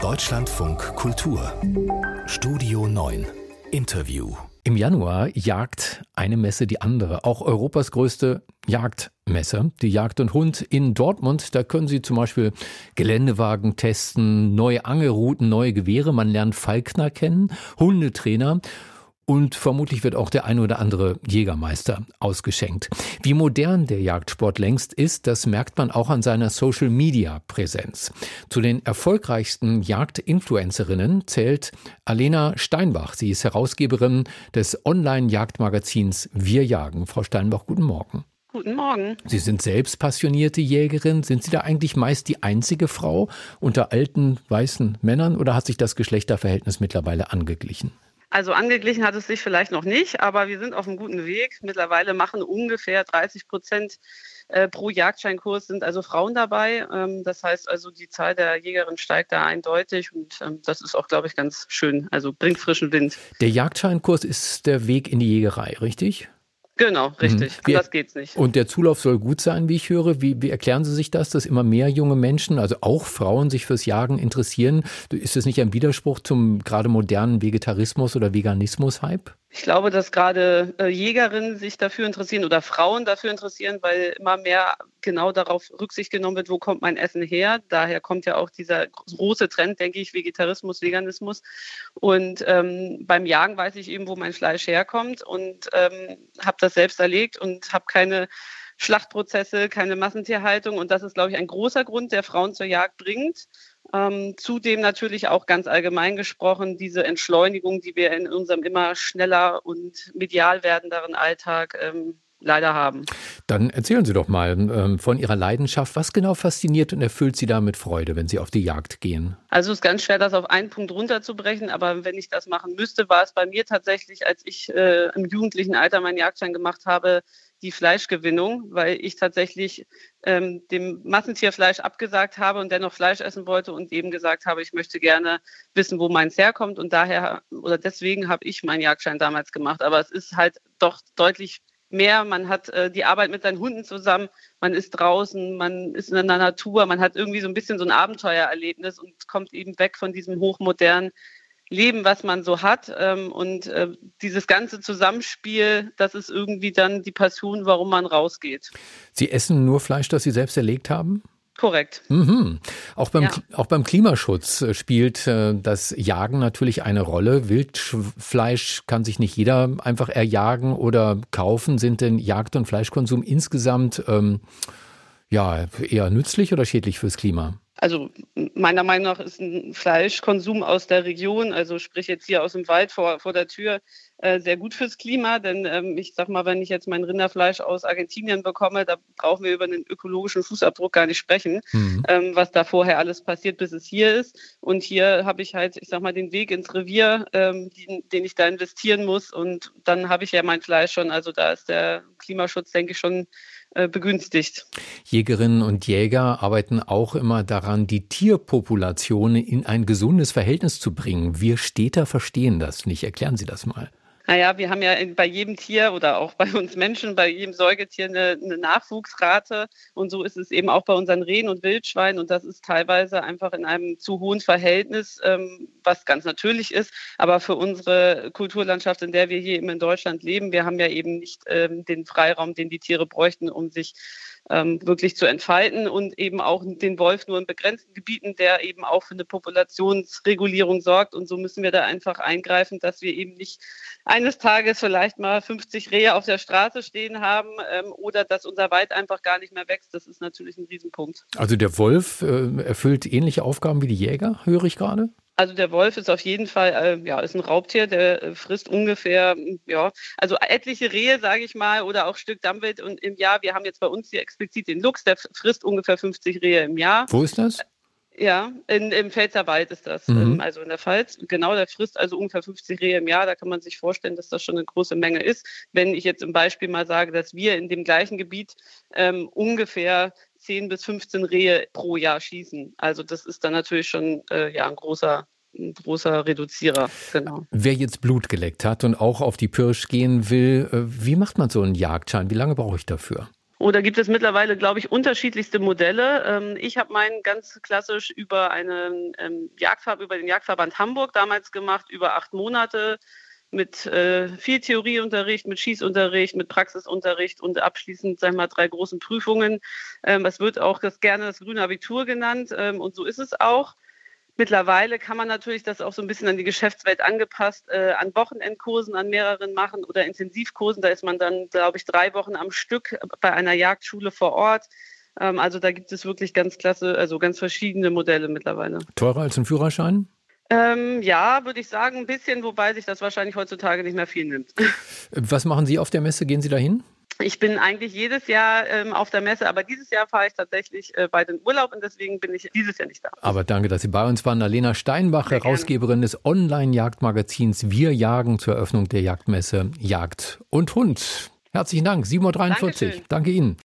Deutschlandfunk Kultur. Studio 9 Interview. Im Januar jagt eine Messe die andere, auch Europas größte Jagdmesse, die Jagd und Hund in Dortmund. Da können Sie zum Beispiel Geländewagen testen, neue Angelrouten, neue Gewehre. Man lernt Falkner kennen, Hundetrainer und vermutlich wird auch der ein oder andere Jägermeister ausgeschenkt. Wie modern der Jagdsport längst ist, das merkt man auch an seiner Social-Media-Präsenz. Zu den erfolgreichsten Jagdinfluencerinnen zählt Alena Steinbach. Sie ist Herausgeberin des Online-Jagdmagazins Wir Jagen. Frau Steinbach, guten Morgen. Guten Morgen. Sie sind selbst passionierte Jägerin. Sind Sie da eigentlich meist die einzige Frau unter alten weißen Männern oder hat sich das Geschlechterverhältnis mittlerweile angeglichen? Also angeglichen hat es sich vielleicht noch nicht, aber wir sind auf einem guten Weg. Mittlerweile machen ungefähr 30 Prozent äh, pro Jagdscheinkurs sind also Frauen dabei. Ähm, das heißt also, die Zahl der Jägerinnen steigt da eindeutig und ähm, das ist auch, glaube ich, ganz schön. Also bringt frischen Wind. Der Jagdscheinkurs ist der Weg in die Jägerei, richtig? Genau, richtig. Mhm. Anders geht's nicht. Und der Zulauf soll gut sein, wie ich höre. Wie, wie erklären Sie sich das, dass immer mehr junge Menschen, also auch Frauen, sich fürs Jagen interessieren? Ist das nicht ein Widerspruch zum gerade modernen Vegetarismus oder Veganismus-Hype? Ich glaube, dass gerade äh, Jägerinnen sich dafür interessieren oder Frauen dafür interessieren, weil immer mehr genau darauf Rücksicht genommen wird, wo kommt mein Essen her. Daher kommt ja auch dieser große Trend, denke ich, Vegetarismus, Veganismus. Und ähm, beim Jagen weiß ich eben, wo mein Fleisch herkommt und ähm, habe das selbst erlegt und habe keine Schlachtprozesse, keine Massentierhaltung. Und das ist, glaube ich, ein großer Grund, der Frauen zur Jagd bringt. Ähm, zudem natürlich auch ganz allgemein gesprochen diese Entschleunigung, die wir in unserem immer schneller und medial werdenderen Alltag ähm, leider haben. Dann erzählen Sie doch mal ähm, von Ihrer Leidenschaft. Was genau fasziniert und erfüllt Sie da mit Freude, wenn Sie auf die Jagd gehen? Also es ist ganz schwer, das auf einen Punkt runterzubrechen, aber wenn ich das machen müsste, war es bei mir tatsächlich, als ich äh, im jugendlichen Alter meinen Jagdschein gemacht habe, die Fleischgewinnung, weil ich tatsächlich ähm, dem Massentierfleisch abgesagt habe und dennoch Fleisch essen wollte und eben gesagt habe, ich möchte gerne wissen, wo meins herkommt und daher oder deswegen habe ich meinen Jagdschein damals gemacht. Aber es ist halt doch deutlich mehr. Man hat äh, die Arbeit mit seinen Hunden zusammen, man ist draußen, man ist in der Natur, man hat irgendwie so ein bisschen so ein Abenteuererlebnis und kommt eben weg von diesem hochmodernen Leben, was man so hat. Ähm, und äh, dieses ganze Zusammenspiel, das ist irgendwie dann die Passion, warum man rausgeht. Sie essen nur Fleisch, das Sie selbst erlegt haben? Korrekt. Mhm. Auch, beim, ja. auch beim Klimaschutz äh, spielt äh, das Jagen natürlich eine Rolle. Wildfleisch kann sich nicht jeder einfach erjagen oder kaufen. Sind denn Jagd- und Fleischkonsum insgesamt ähm, ja, eher nützlich oder schädlich fürs Klima? Also meiner Meinung nach ist ein Fleischkonsum aus der Region, also sprich jetzt hier aus dem Wald vor, vor der Tür, äh, sehr gut fürs Klima. Denn ähm, ich sag mal, wenn ich jetzt mein Rinderfleisch aus Argentinien bekomme, da brauchen wir über einen ökologischen Fußabdruck gar nicht sprechen, mhm. ähm, was da vorher alles passiert, bis es hier ist. Und hier habe ich halt, ich sag mal, den Weg ins Revier, ähm, den, den ich da investieren muss. Und dann habe ich ja mein Fleisch schon. Also da ist der Klimaschutz, denke ich, schon begünstigt. Jägerinnen und Jäger arbeiten auch immer daran, die Tierpopulation in ein gesundes Verhältnis zu bringen. Wir Städter verstehen das nicht. Erklären Sie das mal. Naja, wir haben ja bei jedem Tier oder auch bei uns Menschen, bei jedem Säugetier eine, eine, Nachwuchsrate. Und so ist es eben auch bei unseren Rehen und Wildschweinen. Und das ist teilweise einfach in einem zu hohen Verhältnis, ähm, was ganz natürlich ist. Aber für unsere Kulturlandschaft, in der wir hier eben in Deutschland leben, wir haben ja eben nicht ähm, den Freiraum, den die Tiere bräuchten, um sich ähm, wirklich zu entfalten und eben auch den Wolf nur in begrenzten Gebieten, der eben auch für eine Populationsregulierung sorgt. Und so müssen wir da einfach eingreifen, dass wir eben nicht eines Tages vielleicht mal 50 Rehe auf der Straße stehen haben ähm, oder dass unser Wald einfach gar nicht mehr wächst. Das ist natürlich ein Riesenpunkt. Also der Wolf äh, erfüllt ähnliche Aufgaben wie die Jäger, höre ich gerade? Also der Wolf ist auf jeden Fall, äh, ja, ist ein Raubtier, der äh, frisst ungefähr, ja, also etliche Rehe, sage ich mal, oder auch Stück Dammwild und im Jahr. Wir haben jetzt bei uns hier explizit den Luchs, der frisst ungefähr 50 Rehe im Jahr. Wo ist das? Ja, in, im Pfälzerwald ist das, mhm. ähm, also in der Pfalz. Genau, der frisst also ungefähr 50 Rehe im Jahr. Da kann man sich vorstellen, dass das schon eine große Menge ist. Wenn ich jetzt im Beispiel mal sage, dass wir in dem gleichen Gebiet ähm, ungefähr 10 bis 15 Rehe pro Jahr schießen. Also das ist dann natürlich schon äh, ja, ein großer ein großer Reduzierer, genau. Wer jetzt Blut geleckt hat und auch auf die Pirsch gehen will, äh, wie macht man so einen Jagdschein? Wie lange brauche ich dafür? Oder gibt es mittlerweile, glaube ich, unterschiedlichste Modelle. Ähm, ich habe meinen ganz klassisch über eine ähm, Jagdfahrt, über den Jagdverband Hamburg damals gemacht, über acht Monate mit äh, viel Theorieunterricht, mit Schießunterricht, mit Praxisunterricht und abschließend, sagen wir mal, drei großen Prüfungen. Ähm, es wird auch das gerne das grüne Abitur genannt ähm, und so ist es auch. Mittlerweile kann man natürlich das auch so ein bisschen an die Geschäftswelt angepasst, äh, an Wochenendkursen, an mehreren machen oder Intensivkursen. Da ist man dann, glaube ich, drei Wochen am Stück bei einer Jagdschule vor Ort. Ähm, also da gibt es wirklich ganz klasse, also ganz verschiedene Modelle mittlerweile. Teurer als ein Führerschein? Ähm, ja, würde ich sagen, ein bisschen, wobei sich das wahrscheinlich heutzutage nicht mehr viel nimmt. Was machen Sie auf der Messe? Gehen Sie dahin? Ich bin eigentlich jedes Jahr ähm, auf der Messe, aber dieses Jahr fahre ich tatsächlich äh, bei den Urlaub und deswegen bin ich dieses Jahr nicht da. Aber danke, dass Sie bei uns waren. Alena Steinbach, Herausgeberin des Online-Jagdmagazins Wir jagen zur Eröffnung der Jagdmesse Jagd und Hund. Herzlichen Dank, 7.43 Uhr. Danke Ihnen.